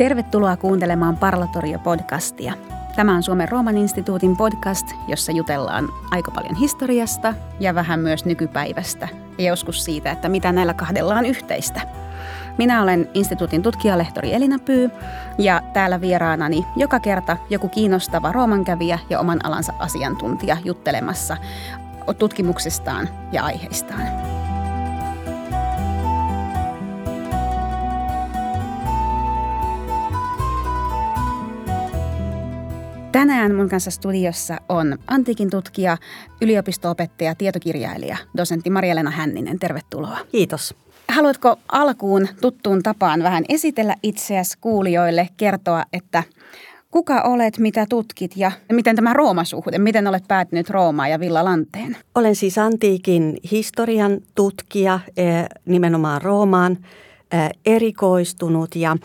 Tervetuloa kuuntelemaan Parlatorio-podcastia. Tämä on Suomen Rooman instituutin podcast, jossa jutellaan aika paljon historiasta ja vähän myös nykypäivästä ja joskus siitä, että mitä näillä kahdella on yhteistä. Minä olen instituutin tutkijalehtori Elina Pyy ja täällä vieraanani joka kerta joku kiinnostava roomankävijä ja oman alansa asiantuntija juttelemassa tutkimuksistaan ja aiheistaan. Tänään mun kanssa studiossa on antiikin tutkija, yliopistoopettaja, tietokirjailija, dosentti Marjelena Hänninen. Tervetuloa. Kiitos. Haluatko alkuun tuttuun tapaan vähän esitellä itseäsi kuulijoille, kertoa, että kuka olet, mitä tutkit ja miten tämä Roomasuhde, miten olet päätynyt Roomaan ja Villalanteen? Olen siis antiikin historian tutkija, eh, nimenomaan Roomaan eh, erikoistunut ja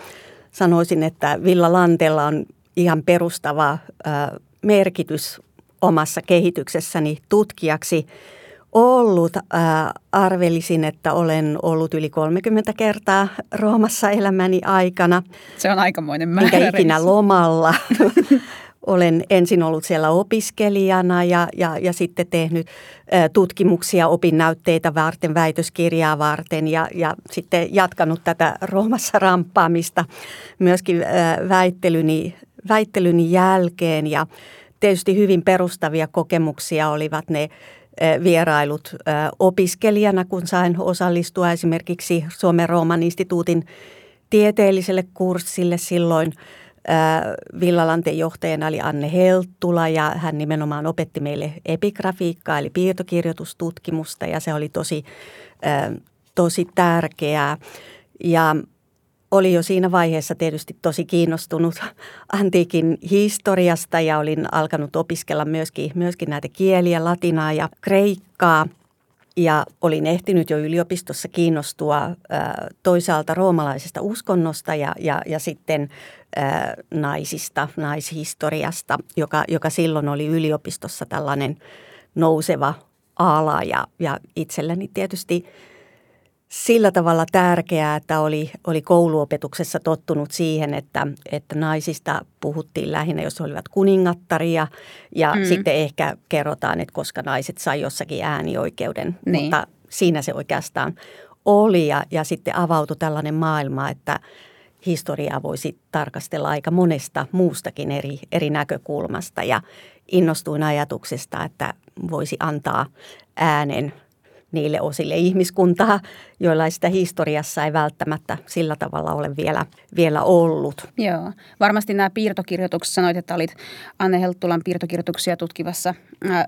sanoisin, että Villalantella on ihan perustava merkitys omassa kehityksessäni tutkijaksi ollut. Arvelisin, että olen ollut yli 30 kertaa Roomassa elämäni aikana. Se on aikamoinen määrä. Enkä ikinä lomalla. olen ensin ollut siellä opiskelijana ja, ja, ja sitten tehnyt tutkimuksia opinnäytteitä varten, väitöskirjaa varten ja, ja sitten jatkanut tätä Roomassa ramppaamista myöskin väittelyni väittelyn jälkeen ja tietysti hyvin perustavia kokemuksia olivat ne vierailut opiskelijana, kun sain osallistua esimerkiksi Suomen Rooman instituutin tieteelliselle kurssille silloin. Villalanteen johtajana oli Anne Helttula ja hän nimenomaan opetti meille epigrafiikkaa eli piirtokirjoitustutkimusta ja se oli tosi, tosi tärkeää. Ja oli jo siinä vaiheessa tietysti tosi kiinnostunut antiikin historiasta ja olin alkanut opiskella myöskin, myöskin näitä kieliä, latinaa ja kreikkaa. Ja olin ehtinyt jo yliopistossa kiinnostua toisaalta roomalaisesta uskonnosta ja, ja, ja sitten naisista, naishistoriasta, joka, joka silloin oli yliopistossa tällainen nouseva ala. Ja, ja itselleni tietysti – sillä tavalla tärkeää, että oli, oli kouluopetuksessa tottunut siihen, että, että naisista puhuttiin lähinnä, jos olivat kuningattaria ja mm. sitten ehkä kerrotaan, että koska naiset sai jossakin äänioikeuden, niin. mutta siinä se oikeastaan oli ja, ja sitten avautui tällainen maailma, että historiaa voisi tarkastella aika monesta muustakin eri, eri näkökulmasta ja innostuin ajatuksesta, että voisi antaa äänen – niille osille ihmiskuntaa, joilla sitä historiassa ei välttämättä sillä tavalla ole vielä, vielä ollut. Joo. Varmasti nämä piirtokirjoitukset, sanoit, että olit Anne Helttulan piirtokirjoituksia tutkivassa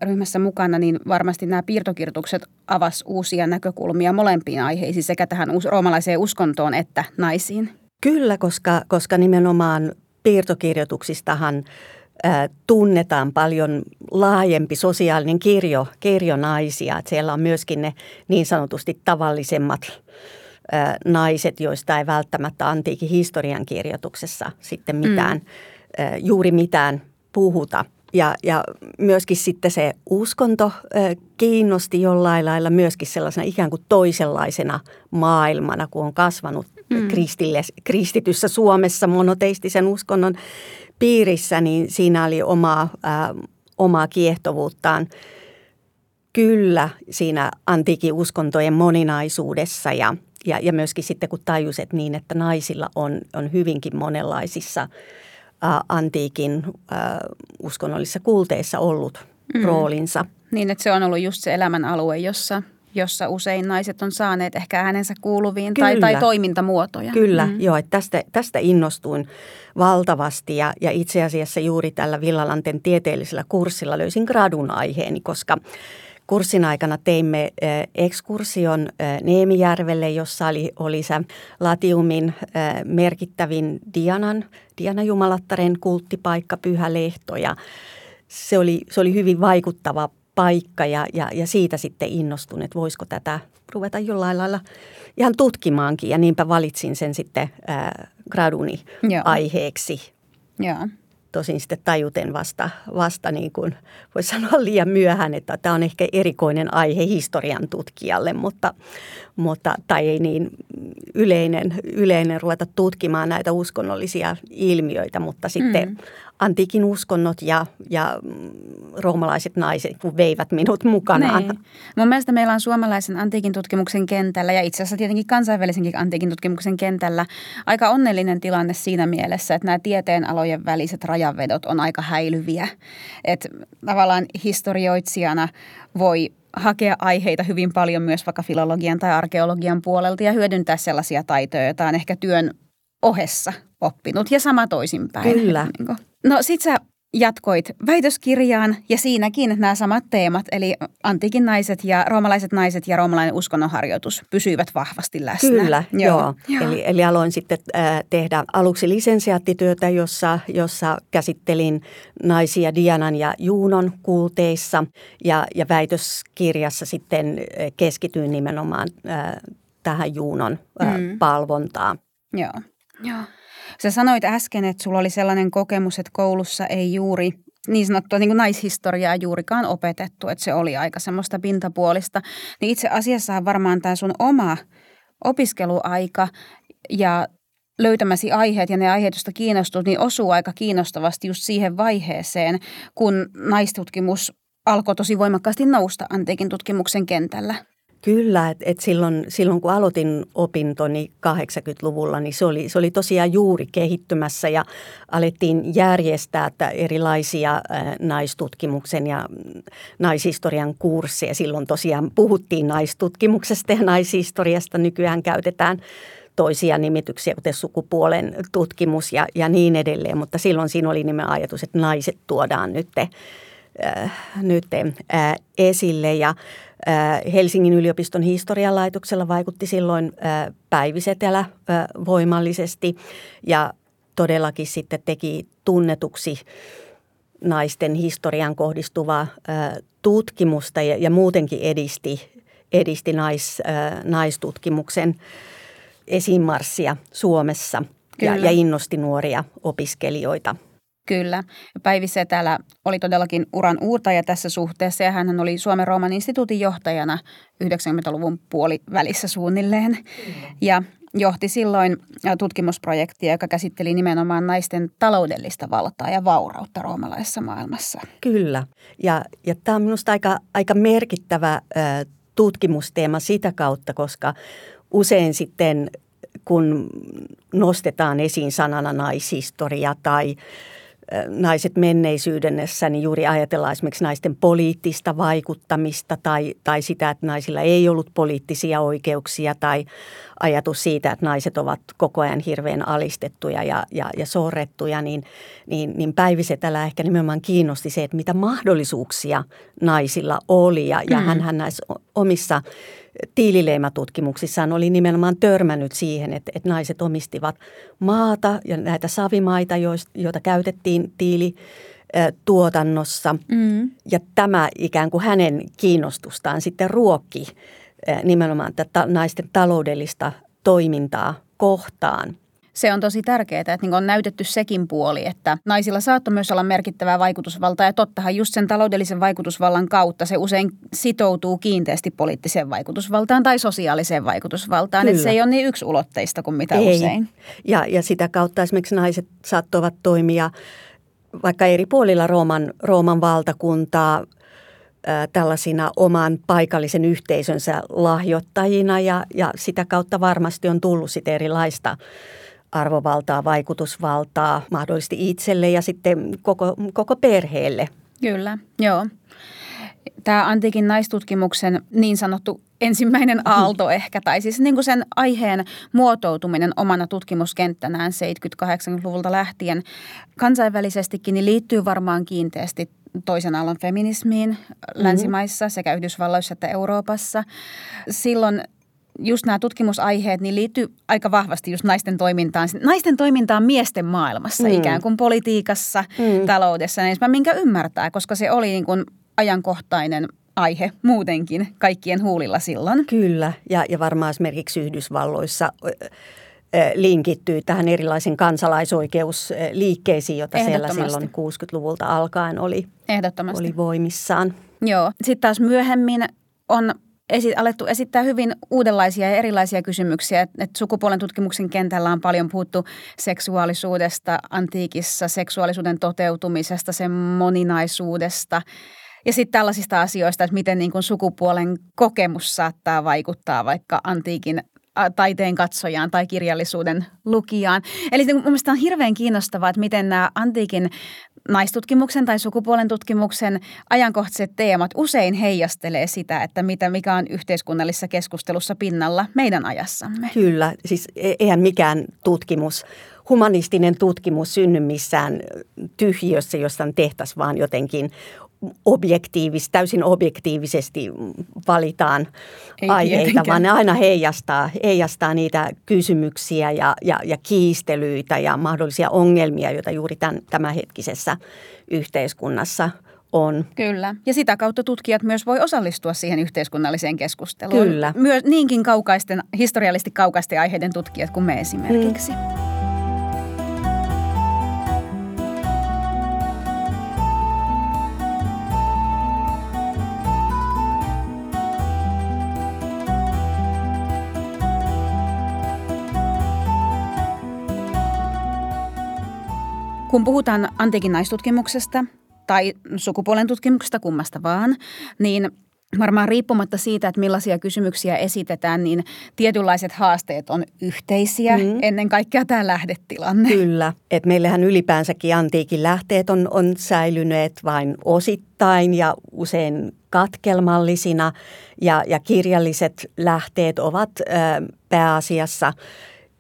ryhmässä mukana, niin varmasti nämä piirtokirjoitukset avas uusia näkökulmia molempiin aiheisiin, sekä tähän roomalaiseen uskontoon että naisiin. Kyllä, koska, koska nimenomaan piirtokirjoituksistahan – tunnetaan paljon laajempi sosiaalinen kirjo, kirjo naisia. Että siellä on myöskin ne niin sanotusti tavallisemmat naiset, joista ei välttämättä antiikin historian kirjoituksessa sitten mitään, mm. juuri mitään puhuta. Ja, ja myöskin sitten se uskonto kiinnosti jollain lailla myöskin sellaisena ikään kuin toisenlaisena maailmana, kun on kasvanut mm. kristityssä Suomessa monoteistisen uskonnon piirissä, niin siinä oli omaa, ää, omaa kiehtovuuttaan kyllä siinä antiikin uskontojen moninaisuudessa ja, ja, ja myöskin sitten kun tajusit niin, että naisilla on, on hyvinkin monenlaisissa ää, antiikin ää, uskonnollisissa kulteissa ollut mm. roolinsa. Niin, että se on ollut just se elämän alue, jossa jossa usein naiset on saaneet ehkä äänensä kuuluviin tai, tai toimintamuotoja. Kyllä, mm. joo. Että tästä, tästä innostuin valtavasti ja, ja itse asiassa juuri tällä Villalanten tieteellisellä kurssilla löysin gradun aiheeni, koska kurssin aikana teimme ekskursion Neemijärvelle, jossa oli, oli se Latiumin merkittävin Dianan, Diana-jumalattaren kulttipaikka, Pyhä Lehto ja se oli, se oli hyvin vaikuttava paikka ja, ja, ja siitä sitten innostun, että voisiko tätä ruveta jollain lailla ihan tutkimaankin ja niinpä valitsin sen sitten äh, graduni Joo. aiheeksi. Joo. tosin sitten tajuten vasta, vasta niin kuin voisi sanoa liian myöhään, että tämä on ehkä erikoinen aihe historian tutkijalle, mutta, mutta tai ei niin yleinen, yleinen ruveta tutkimaan näitä uskonnollisia ilmiöitä, mutta sitten mm antiikin uskonnot ja, ja roomalaiset naiset kun veivät minut mukanaan. Niin. Mun mielestä meillä on suomalaisen antiikin tutkimuksen kentällä ja itse asiassa tietenkin kansainvälisenkin antiikin tutkimuksen kentällä aika onnellinen tilanne siinä mielessä, että nämä tieteenalojen väliset rajavedot on aika häilyviä. Että tavallaan historioitsijana voi hakea aiheita hyvin paljon myös vaikka filologian tai arkeologian puolelta ja hyödyntää sellaisia taitoja, joita on ehkä työn ohessa oppinut ja sama toisinpäin. Kyllä. Niin No sit sä jatkoit väitöskirjaan ja siinäkin nämä samat teemat, eli antiikin naiset ja roomalaiset naiset ja roomalainen uskonnonharjoitus pysyivät vahvasti läsnä. Kyllä, joo. joo. joo. Eli, eli aloin sitten äh, tehdä aluksi lisensiaattityötä, jossa, jossa käsittelin naisia Dianan ja Juunon kulteissa ja, ja väitöskirjassa sitten keskityin nimenomaan äh, tähän Juunon äh, mm. palvontaan. Joo, joo. Sä sanoit äsken, että sulla oli sellainen kokemus, että koulussa ei juuri niin sanottua niin kuin naishistoriaa juurikaan opetettu, että se oli aika semmoista pintapuolista. Niin itse asiassa varmaan tämä sun oma opiskeluaika ja löytämäsi aiheet ja ne aiheet, joista kiinnostut, niin osuu aika kiinnostavasti just siihen vaiheeseen, kun naistutkimus alkoi tosi voimakkaasti nousta antiikin tutkimuksen kentällä. Kyllä, että et silloin, silloin kun aloitin opintoni 80-luvulla, niin se oli, se oli tosiaan juuri kehittymässä ja alettiin järjestää erilaisia naistutkimuksen ja naishistorian kursseja. Silloin tosiaan puhuttiin naistutkimuksesta ja naishistoriasta. Nykyään käytetään toisia nimityksiä, kuten sukupuolen tutkimus ja, ja niin edelleen, mutta silloin siinä oli nimen ajatus, että naiset tuodaan nyt, äh, nyt äh, esille ja – Helsingin yliopiston historialaitoksella vaikutti silloin päivisetelä voimallisesti ja todellakin sitten teki tunnetuksi naisten historian kohdistuvaa tutkimusta ja, ja muutenkin edisti, edisti nais, naistutkimuksen esimarssia Suomessa ja, ja innosti nuoria opiskelijoita – Kyllä. Päivi Setälä oli todellakin uran uurtaja tässä suhteessa ja hän oli Suomen Rooman instituutin johtajana 90-luvun puolivälissä suunnilleen. Ja johti silloin tutkimusprojektia, joka käsitteli nimenomaan naisten taloudellista valtaa ja vaurautta roomalaisessa maailmassa. Kyllä. Ja, ja tämä on minusta aika, aika merkittävä tutkimusteema sitä kautta, koska usein sitten kun nostetaan esiin sanana naishistoria tai – naiset menneisyydessä, niin juuri ajatellaan esimerkiksi naisten poliittista vaikuttamista tai, tai sitä, että naisilla ei ollut poliittisia oikeuksia tai ajatus siitä, että naiset ovat koko ajan hirveän alistettuja ja, ja, ja sorrettuja, niin, niin, niin Päivisetälä ehkä nimenomaan kiinnosti se, että mitä mahdollisuuksia naisilla oli ja, ja mm. hän näissä omissa tiilileimatutkimuksissaan oli nimenomaan törmännyt siihen, että, että naiset omistivat maata ja näitä savimaita, joita käytettiin tiili tuotannossa. Mm. Ja tämä ikään kuin hänen kiinnostustaan sitten ruokki nimenomaan tätä naisten taloudellista toimintaa kohtaan – se on tosi tärkeää, että niin on näytetty sekin puoli, että naisilla saattoi myös olla merkittävää vaikutusvaltaa ja tottahan just sen taloudellisen vaikutusvallan kautta se usein sitoutuu kiinteästi poliittiseen vaikutusvaltaan tai sosiaaliseen vaikutusvaltaan, Kyllä. että se ei ole niin yksulotteista kuin mitä ei. usein. Ja, ja sitä kautta esimerkiksi naiset saattoivat toimia vaikka eri puolilla Rooman, Rooman valtakuntaa tällaisina oman paikallisen yhteisönsä lahjoittajina ja, ja sitä kautta varmasti on tullut sitten erilaista arvovaltaa, vaikutusvaltaa mahdollisesti itselle ja sitten koko, koko perheelle. Kyllä, joo. Tämä antiikin naistutkimuksen niin sanottu ensimmäinen aalto ehkä, tai siis niin kuin sen aiheen muotoutuminen omana tutkimuskenttänään 70-80-luvulta lähtien kansainvälisestikin niin liittyy varmaan kiinteästi toisen aallon feminismiin mm-hmm. länsimaissa sekä Yhdysvalloissa että Euroopassa. Silloin just nämä tutkimusaiheet niin liittyy aika vahvasti just naisten toimintaan, naisten toimintaan miesten maailmassa mm. ikään kuin politiikassa, mm. taloudessa, niin minkä ymmärtää, koska se oli niin kuin ajankohtainen aihe muutenkin kaikkien huulilla silloin. Kyllä, ja, ja varmaan esimerkiksi Yhdysvalloissa linkittyy tähän erilaisiin kansalaisoikeusliikkeisiin, joita siellä silloin 60-luvulta alkaen oli, Ehdottomasti. oli voimissaan. Joo. Sitten taas myöhemmin on esi- alettu esittää hyvin uudenlaisia ja erilaisia kysymyksiä. Et, et sukupuolen tutkimuksen kentällä on paljon puhuttu seksuaalisuudesta antiikissa, seksuaalisuuden toteutumisesta, sen moninaisuudesta – ja sitten tällaisista asioista, että miten niin kuin sukupuolen kokemus saattaa vaikuttaa vaikka antiikin taiteen katsojaan tai kirjallisuuden lukijaan. Eli mun mielestä on hirveän kiinnostavaa, että miten nämä antiikin naistutkimuksen tai sukupuolen tutkimuksen ajankohtaiset teemat usein heijastelee sitä, että mitä, mikä on yhteiskunnallisessa keskustelussa pinnalla meidän ajassamme. Kyllä, siis e-, eihän mikään tutkimus humanistinen tutkimus synny missään tyhjiössä, jossa tehtäisiin vaan jotenkin objektiivis, täysin objektiivisesti valitaan Ei aiheita, tietenkään. vaan ne aina heijastaa, heijastaa niitä kysymyksiä ja, ja, ja kiistelyitä ja mahdollisia ongelmia, joita juuri tämän, tämänhetkisessä yhteiskunnassa on. Kyllä. Ja sitä kautta tutkijat myös voi osallistua siihen yhteiskunnalliseen keskusteluun. Kyllä. Myös niinkin kaukaisten, historiallisesti kaukaisten aiheiden tutkijat kuin me esimerkiksi. Mm. Kun puhutaan antiikin naistutkimuksesta tai sukupuolen tutkimuksesta kummasta vaan, niin varmaan riippumatta siitä, että millaisia kysymyksiä esitetään, niin tietynlaiset haasteet on yhteisiä, mm. ennen kaikkea tämä lähdetilanne. Kyllä, että meillähän ylipäänsäkin antiikin lähteet on, on säilyneet vain osittain ja usein katkelmallisina ja, ja kirjalliset lähteet ovat ö, pääasiassa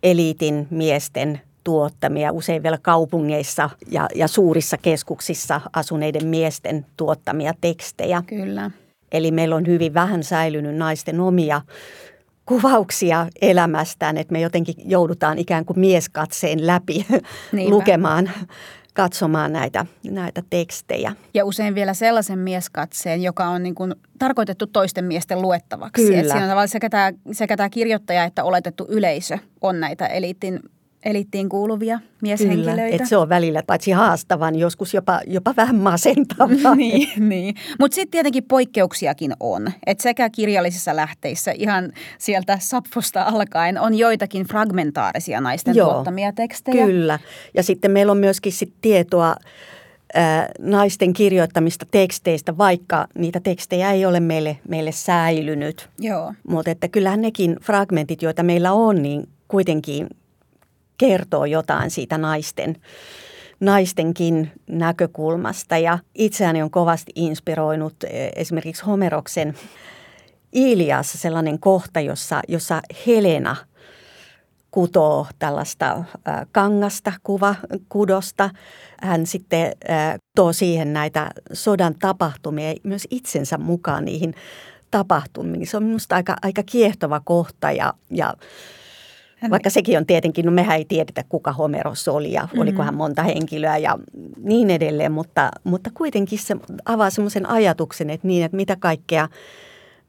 eliitin miesten tuottamia, usein vielä kaupungeissa ja, ja suurissa keskuksissa asuneiden miesten tuottamia tekstejä. Kyllä. Eli meillä on hyvin vähän säilynyt naisten omia kuvauksia elämästään, että me jotenkin joudutaan ikään kuin mieskatseen läpi Niinpä. lukemaan katsomaan näitä, näitä tekstejä. Ja usein vielä sellaisen mieskatseen, joka on niin kuin tarkoitettu toisten miesten luettavaksi. Kyllä. Et siinä on sekä tämä, sekä tämä kirjoittaja että oletettu yleisö on näitä eliitin elittiin kuuluvia mieshenkilöitä. Kyllä, että se on välillä paitsi haastavan, joskus jopa, jopa vähän masentavaa. niin, niin. mutta sitten tietenkin poikkeuksiakin on. Että sekä kirjallisissa lähteissä ihan sieltä Sapfosta alkaen on joitakin fragmentaarisia naisten Joo, tuottamia tekstejä. Kyllä, ja sitten meillä on myöskin sit tietoa ää, naisten kirjoittamista teksteistä, vaikka niitä tekstejä ei ole meille, meille säilynyt. Joo. Mutta että kyllähän nekin fragmentit, joita meillä on, niin kuitenkin kertoo jotain siitä naisten, naistenkin näkökulmasta. Ja itseäni on kovasti inspiroinut e, esimerkiksi Homeroksen Ilias sellainen kohta, jossa, jossa Helena kutoo tällaista kangasta, kuva, kudosta. Hän sitten tuo siihen näitä sodan tapahtumia myös itsensä mukaan niihin tapahtumiin. Se on minusta aika, aika kiehtova kohta ja, ja. Vaikka sekin on tietenkin, no mehän ei tiedetä kuka Homeros oli ja mm-hmm. oliko hän monta henkilöä ja niin edelleen, mutta, mutta kuitenkin se avaa semmoisen ajatuksen, että niin, että mitä kaikkea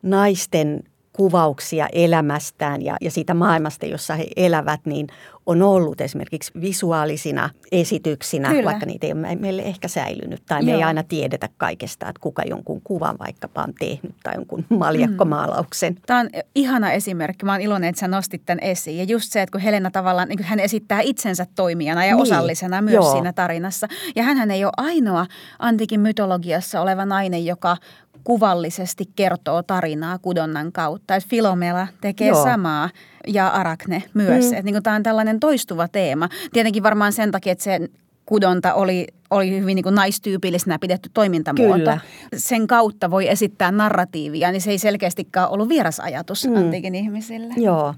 naisten kuvauksia elämästään ja, ja siitä maailmasta, jossa he elävät, niin on ollut esimerkiksi visuaalisina esityksinä, Kyllä. vaikka niitä ei ole meille ehkä säilynyt. Tai me Joo. ei aina tiedetä kaikesta, että kuka jonkun kuvan vaikkapa on tehnyt tai jonkun maljakkomaalauksen. Mm. Tämä on ihana esimerkki. Mä oon iloinen, että sä nostit tämän esiin. Ja just se, että kun Helena tavallaan, niin hän esittää itsensä toimijana ja niin. osallisena myös Joo. siinä tarinassa. Ja hän ei ole ainoa antiikin mytologiassa oleva nainen, joka kuvallisesti kertoo tarinaa kudonnan kautta. Filomela tekee Joo. samaa ja Arakne myös. Mm. niin tämä on tällainen toistuva teema. Tietenkin varmaan sen takia, että se kudonta oli, oli hyvin niin kuin naistyypillisenä pidetty toimintamuoto. Kyllä. Sen kautta voi esittää narratiivia, niin se ei selkeästikään ollut vieras ajatus mm. antiikin ihmisille. Joo,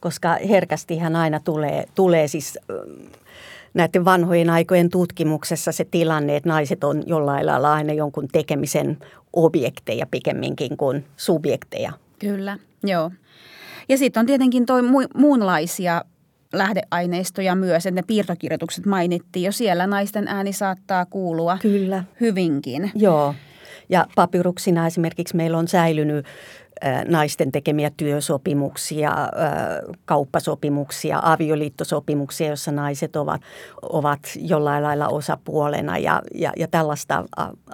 koska herkästihän aina tulee, tulee siis näiden vanhojen aikojen tutkimuksessa se tilanne, että naiset on jollain lailla aina jonkun tekemisen objekteja pikemminkin kuin subjekteja. Kyllä, joo. Ja sitten on tietenkin toi mu- muunlaisia lähdeaineistoja myös, että ne piirtokirjoitukset mainittiin jo siellä. Naisten ääni saattaa kuulua Kyllä. hyvinkin. Joo. Ja papyruksina esimerkiksi meillä on säilynyt naisten tekemiä työsopimuksia, kauppasopimuksia, avioliittosopimuksia, joissa naiset ovat, ovat jollain lailla osapuolena ja, ja, ja tällaista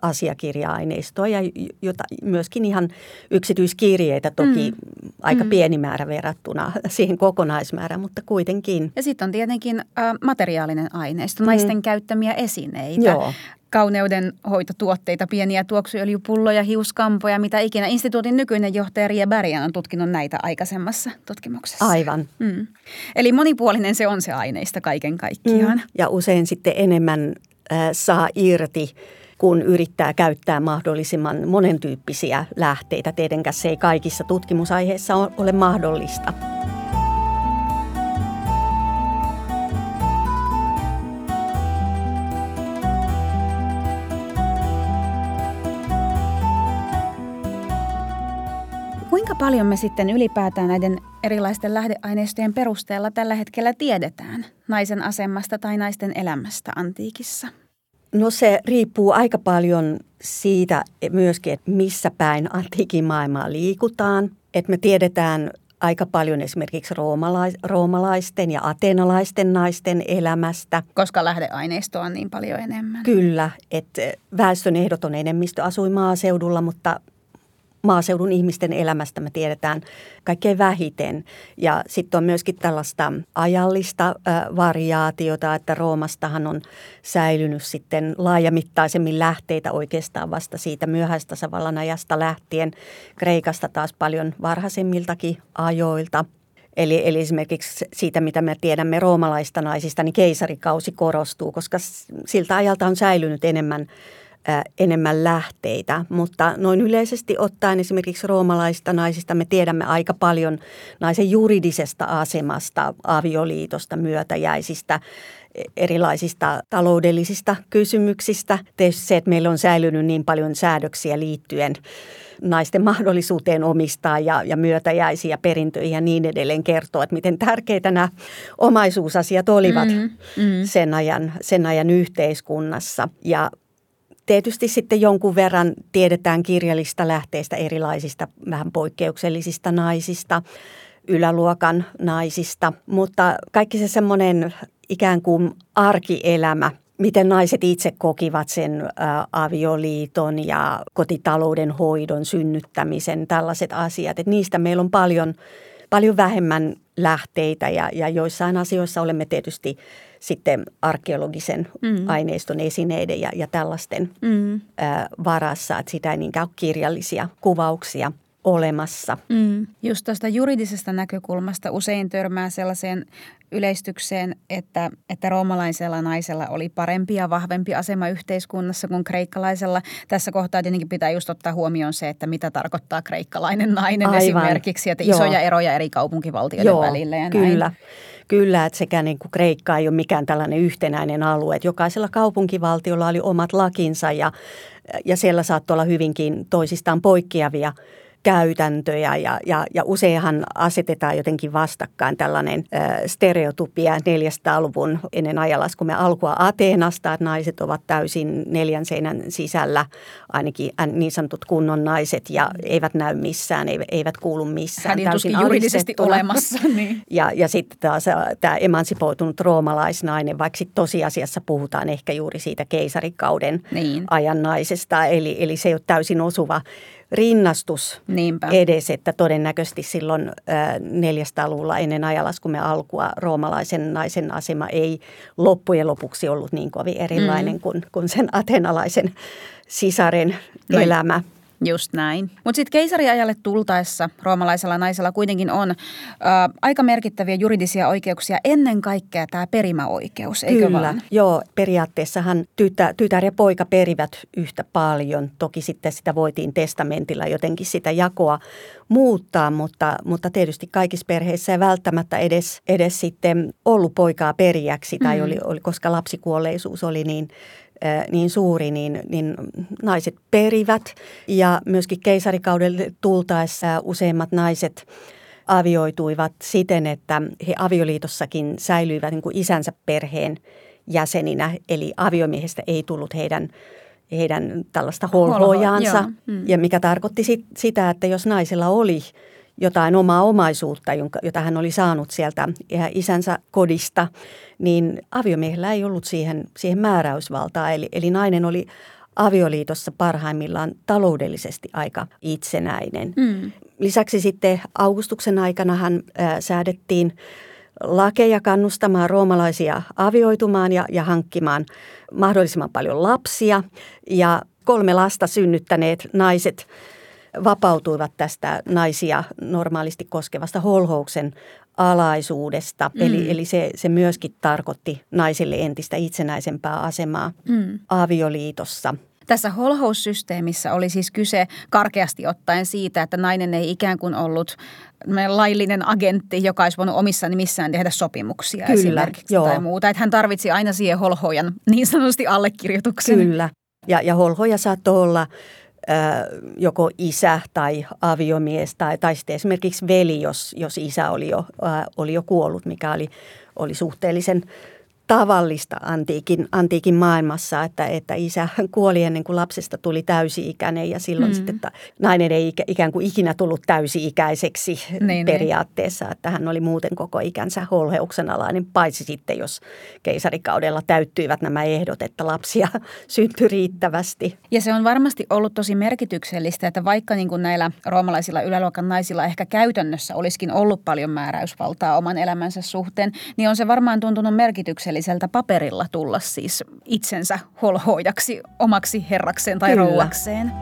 asiakirja-aineistoa ja jota, myöskin ihan yksityiskirjeitä toki mm. aika mm. pieni määrä verrattuna siihen kokonaismäärään, mutta kuitenkin. Ja sitten on tietenkin äh, materiaalinen aineisto, naisten mm. käyttämiä esineitä. Joo kauneuden hoitotuotteita, pieniä tuoksuöljypulloja, hiuskampoja, mitä ikinä. Instituutin nykyinen johtaja Ria Berjan on tutkinut näitä aikaisemmassa tutkimuksessa. Aivan. Mm. Eli monipuolinen se on se aineista kaiken kaikkiaan. Mm. Ja usein sitten enemmän äh, saa irti kun yrittää käyttää mahdollisimman monentyyppisiä lähteitä. Tietenkään se ei kaikissa tutkimusaiheissa ole mahdollista. Paljon me sitten ylipäätään näiden erilaisten lähdeaineistojen perusteella tällä hetkellä tiedetään naisen asemasta tai naisten elämästä antiikissa? No se riippuu aika paljon siitä myöskin, että missä päin antiikin maailmaa liikutaan. Että me tiedetään aika paljon esimerkiksi roomalais- roomalaisten ja atenalaisten naisten elämästä. Koska lähdeaineistoa on niin paljon enemmän. Kyllä, että väestön ehdoton enemmistö asui maaseudulla, mutta maaseudun ihmisten elämästä me tiedetään kaikkein vähiten. Ja sitten on myöskin tällaista ajallista variaatiota, että Roomastahan on säilynyt sitten laajamittaisemmin lähteitä oikeastaan vasta siitä myöhäistasavallan ajasta lähtien. Kreikasta taas paljon varhaisemmiltakin ajoilta. Eli, eli esimerkiksi siitä, mitä me tiedämme roomalaista naisista, niin keisarikausi korostuu, koska siltä ajalta on säilynyt enemmän enemmän lähteitä, mutta noin yleisesti ottaen esimerkiksi roomalaista naisista me tiedämme aika paljon naisen juridisesta asemasta, avioliitosta, myötäjäisistä, e, erilaisista taloudellisista kysymyksistä. Tietysti se, että meillä on säilynyt niin paljon säädöksiä liittyen naisten mahdollisuuteen omistaa ja, ja myötäjäisiä perintöjä ja niin edelleen kertoo, että miten tärkeitä nämä omaisuusasiat olivat mm, mm. Sen, ajan, sen ajan yhteiskunnassa. Ja Tietysti sitten jonkun verran tiedetään kirjallista lähteistä erilaisista vähän poikkeuksellisista naisista, yläluokan naisista, mutta kaikki se semmoinen ikään kuin arkielämä, miten naiset itse kokivat sen ä, avioliiton ja kotitalouden hoidon, synnyttämisen, tällaiset asiat. Että niistä meillä on paljon, paljon vähemmän lähteitä ja, ja joissain asioissa olemme tietysti sitten arkeologisen mm. aineiston esineiden ja, ja tällaisten mm. ää, varassa, että sitä ei niinkään ole kirjallisia kuvauksia olemassa. Mm. Just tuosta juridisesta näkökulmasta usein törmää sellaiseen yleistykseen, että, että roomalaisella naisella oli parempi ja vahvempi asema yhteiskunnassa kuin kreikkalaisella. Tässä kohtaa tietenkin pitää just ottaa huomioon se, että mitä tarkoittaa kreikkalainen nainen Aivan. esimerkiksi, että isoja Joo. eroja eri kaupunkivaltioiden Joo, välillä ja näin. Kyllä. Kyllä, että sekä niin kuin Kreikka ei ole mikään tällainen yhtenäinen alue. Että jokaisella kaupunkivaltiolla oli omat lakinsa ja, ja siellä saattoi olla hyvinkin toisistaan poikkeavia – käytäntöjä ja, ja, ja useinhan asetetaan jotenkin vastakkain tällainen ö, stereotypia 400-luvun ennen ajalaskumme alkua Ateenasta, että naiset ovat täysin neljän seinän sisällä, ainakin niin sanotut kunnon naiset ja eivät näy missään, eivät kuulu missään. Hän täysin juridisesti olemassa. Niin. Ja, ja sitten taas tämä emansipoitunut roomalaisnainen, vaikka sitten tosiasiassa puhutaan ehkä juuri siitä keisarikauden niin. ajan naisesta, eli, eli se ei ole täysin osuva rinnastus Niinpä. edes, että todennäköisesti silloin 400-luvulla ennen ajalaskumme alkua roomalaisen naisen asema ei loppujen lopuksi ollut niin kovin erilainen mm. kuin, kuin sen atenalaisen sisaren Noin. elämä. Just näin. Mutta sitten keisariajalle tultaessa roomalaisella naisella kuitenkin on ä, aika merkittäviä juridisia oikeuksia, ennen kaikkea tämä perimäoikeus, eikö Kyllä, vaan? joo. Periaatteessahan tytär, tytär ja poika perivät yhtä paljon. Toki sitten sitä voitiin testamentilla jotenkin sitä jakoa muuttaa, mutta, mutta tietysti kaikissa perheissä ei välttämättä edes, edes sitten ollut poikaa perijäksi, tai mm. oli, oli, koska lapsikuolleisuus oli niin niin suuri, niin, niin naiset perivät. Ja myöskin keisarikaudelle tultaessa useimmat naiset avioituivat siten, että he avioliitossakin säilyivät niin kuin isänsä perheen jäseninä, eli aviomiehestä ei tullut heidän heidän tällaista holhojaansa, Holho, mm. ja mikä tarkoitti sit, sitä, että jos naisella oli jotain omaa omaisuutta, jota hän oli saanut sieltä isänsä kodista, niin aviomiehellä ei ollut siihen, siihen määräysvaltaa. Eli, eli nainen oli avioliitossa parhaimmillaan taloudellisesti aika itsenäinen. Mm. Lisäksi sitten augustuksen aikana hän äh, säädettiin lakeja kannustamaan roomalaisia avioitumaan ja, ja hankkimaan mahdollisimman paljon lapsia. Ja kolme lasta synnyttäneet naiset vapautuivat tästä naisia normaalisti koskevasta holhouksen alaisuudesta. Mm. Eli, eli se, se myöskin tarkoitti naisille entistä itsenäisempää asemaa mm. avioliitossa – tässä holhoussysteemissä oli siis kyse karkeasti ottaen siitä, että nainen ei ikään kuin ollut laillinen agentti, joka olisi voinut omissa nimissään tehdä sopimuksia Kyllä, esimerkiksi joo. tai muuta. Että hän tarvitsi aina siihen holhojan niin sanotusti allekirjoituksen. Kyllä. Ja, ja holhoja saattoi olla joko isä tai aviomies tai, tai sitten esimerkiksi veli, jos, jos isä oli jo, oli jo kuollut, mikä oli, oli suhteellisen tavallista antiikin, antiikin maailmassa, että, että isä kuoli ennen kuin lapsesta tuli täysi-ikäinen ja silloin mm. sitten että nainen ei ikään kuin ikinä tullut täysi-ikäiseksi niin, niin. periaatteessa, niin. että hän oli muuten koko ikänsä holheuksen alainen, paitsi sitten jos keisarikaudella täyttyivät nämä ehdot, että lapsia syntyi riittävästi. Ja se on varmasti ollut tosi merkityksellistä, että vaikka niin kuin näillä roomalaisilla yläluokan naisilla ehkä käytännössä olisikin ollut paljon määräysvaltaa oman elämänsä suhteen, niin on se varmaan tuntunut merkityksellistä merkitykselliseltä paperilla tulla siis itsensä holhoijaksi omaksi herrakseen tai Kyllä. rouvakseen.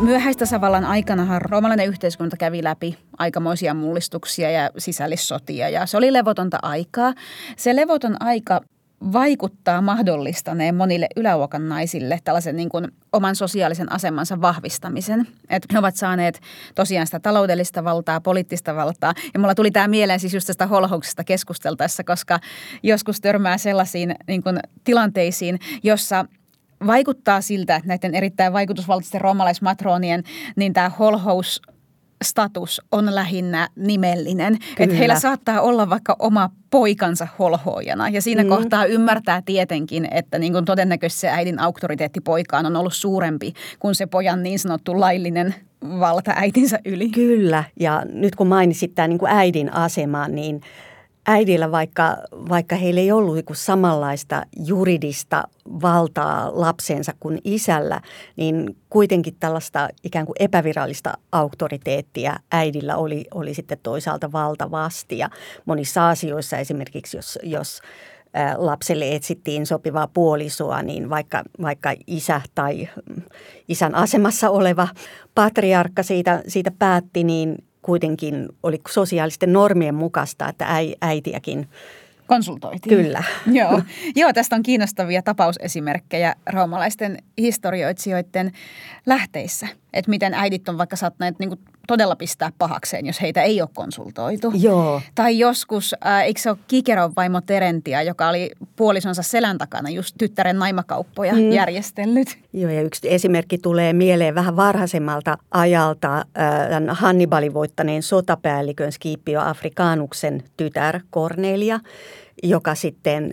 Myöhäistasavallan aikanahan roomalainen yhteiskunta kävi läpi aikamoisia mullistuksia ja sisällissotia ja se oli levotonta aikaa. Se levoton aika vaikuttaa mahdollistaneen monille yläluokan naisille tällaisen niin kuin oman sosiaalisen asemansa vahvistamisen. Että he ovat saaneet tosiaan sitä taloudellista valtaa, poliittista valtaa. Ja mulla tuli tämä mieleen siis just tästä holhouksesta keskusteltaessa, koska joskus törmää sellaisiin niin kuin tilanteisiin, jossa vaikuttaa siltä, että näiden erittäin vaikutusvaltaisten roomalaismatronien, niin tämä holhous – status on lähinnä nimellinen. Että heillä saattaa olla vaikka oma poikansa holhoojana ja siinä mm. kohtaa ymmärtää tietenkin, että niin kuin todennäköisesti se äidin auktoriteetti poikaan on ollut suurempi kuin se pojan niin sanottu laillinen valta äitinsä yli. Kyllä ja nyt kun mainitsit tämän niin kuin äidin aseman, niin – äidillä, vaikka, vaikka heillä ei ollut niin samanlaista juridista valtaa lapsensa kuin isällä, niin kuitenkin tällaista ikään kuin epävirallista auktoriteettia äidillä oli, oli sitten toisaalta valtavasti. Ja monissa asioissa esimerkiksi, jos, jos lapselle etsittiin sopivaa puolisoa, niin vaikka, vaikka isä tai isän asemassa oleva patriarkka siitä, siitä päätti, niin kuitenkin oli sosiaalisten normien mukaista, että äitiäkin konsultoitiin. Kyllä. Joo. Joo, tästä on kiinnostavia tapausesimerkkejä roomalaisten historioitsijoiden lähteissä. Että miten äidit on vaikka saattaneet niin todella pistää pahakseen, jos heitä ei ole konsultoitu. Joo. Tai joskus, äh, eikö se ole Kikeron vaimo Terentia, joka oli puolisonsa selän takana just tyttären naimakauppoja mm. järjestellyt. Joo, ja yksi esimerkki tulee mieleen vähän varhaisemmalta ajalta äh, Hannibalin voittaneen sotapäällikön Scipio Afrikanuksen tytär Cornelia – joka sitten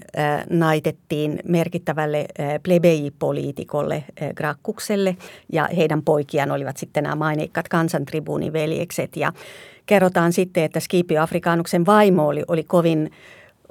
naitettiin merkittävälle äh, plebejipoliitikolle Grakkukselle. Ja heidän poikiaan olivat sitten nämä maineikkat kansantribuuniveljekset ja kerrotaan sitten, että Scipio Afrikanuksen vaimo oli, oli kovin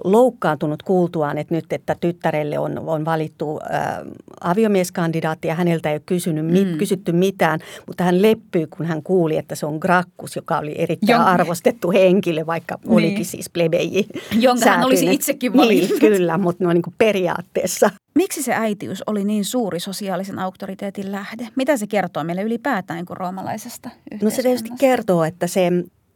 loukkaantunut kuultuaan, että nyt, että tyttärelle on, on valittu ä, aviomieskandidaatti ja häneltä ei ole kysynyt, mm. mit, kysytty mitään, mutta hän leppyi, kun hän kuuli, että se on Grakkus, joka oli erittäin Jon... arvostettu henkilö, vaikka niin. olikin siis plebeji. Jonka hän olisi itsekin valinnut. Niin, kyllä, mutta no niin kuin periaatteessa. Miksi se äitiys oli niin suuri sosiaalisen auktoriteetin lähde? Mitä se kertoo meille ylipäätään kuin roomalaisesta No se tietysti kertoo, että se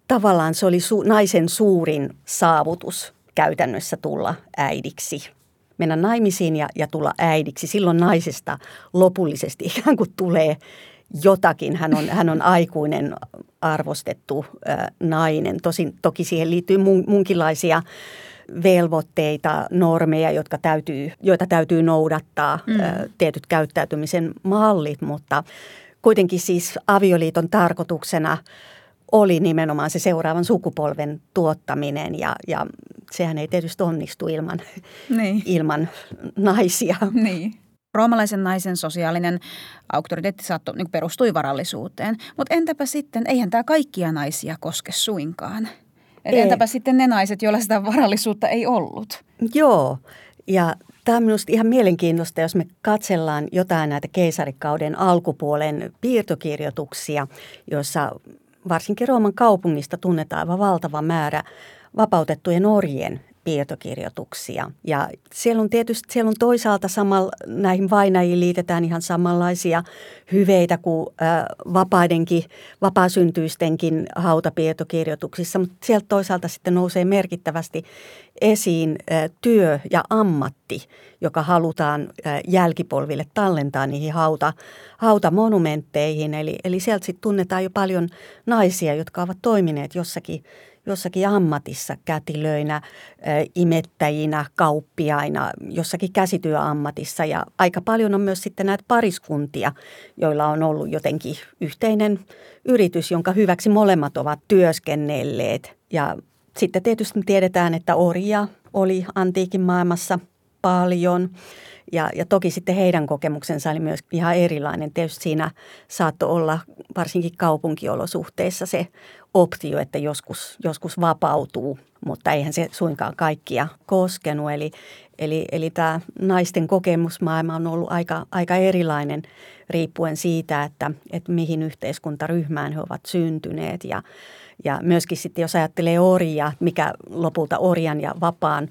tavallaan se oli su- naisen suurin saavutus käytännössä tulla äidiksi. Mennä naimisiin ja, ja tulla äidiksi. Silloin naisesta lopullisesti ikään kuin tulee jotakin. Hän on, hän on aikuinen, arvostettu ä, nainen. Tosin toki siihen liittyy mun, munkinlaisia velvoitteita, normeja, jotka täytyy, joita täytyy noudattaa, mm. ä, tietyt käyttäytymisen mallit, mutta kuitenkin siis avioliiton tarkoituksena oli nimenomaan se seuraavan sukupolven tuottaminen ja, ja sehän ei tietysti onnistu ilman, niin. ilman naisia. Niin. Roomalaisen naisen sosiaalinen auktoriteetti saattoi, niin perustui varallisuuteen. Mutta entäpä sitten, eihän tämä kaikkia naisia koske suinkaan. Eli entäpä sitten ne naiset, joilla sitä varallisuutta ei ollut? Joo, ja Tämä on minusta ihan mielenkiintoista, jos me katsellaan jotain näitä keisarikauden alkupuolen piirtokirjoituksia, joissa varsinkin Rooman kaupungista tunnetaan aivan valtava määrä vapautettujen orjien piirtokirjoituksia. Ja siellä on tietysti siellä on toisaalta samalla, näihin vainajiin liitetään ihan samanlaisia hyveitä kuin ä, vapaidenkin, vapaasyntyisten hautapiirtokirjoituksissa, mutta sieltä toisaalta sitten nousee merkittävästi esiin työ ja ammatti, joka halutaan jälkipolville tallentaa niihin hauta, hautamonumentteihin. Eli, eli sieltä sitten tunnetaan jo paljon naisia, jotka ovat toimineet jossakin jossakin ammatissa kätilöinä, imettäjinä, kauppiaina, jossakin käsityöammatissa. Ja aika paljon on myös sitten näitä pariskuntia, joilla on ollut jotenkin yhteinen yritys, jonka hyväksi molemmat ovat työskennelleet. Ja sitten tietysti tiedetään, että orja oli antiikin maailmassa paljon. Ja, ja toki sitten heidän kokemuksensa oli myös ihan erilainen. Tietysti siinä saattoi olla varsinkin kaupunkiolosuhteissa se optio, että joskus, joskus vapautuu, mutta eihän se suinkaan kaikkia koskenut. Eli, eli, eli tämä naisten kokemusmaailma on ollut aika, aika erilainen riippuen siitä, että, että mihin yhteiskuntaryhmään he ovat syntyneet. Ja, ja myöskin sitten jos ajattelee orjia, mikä lopulta orjan ja vapaan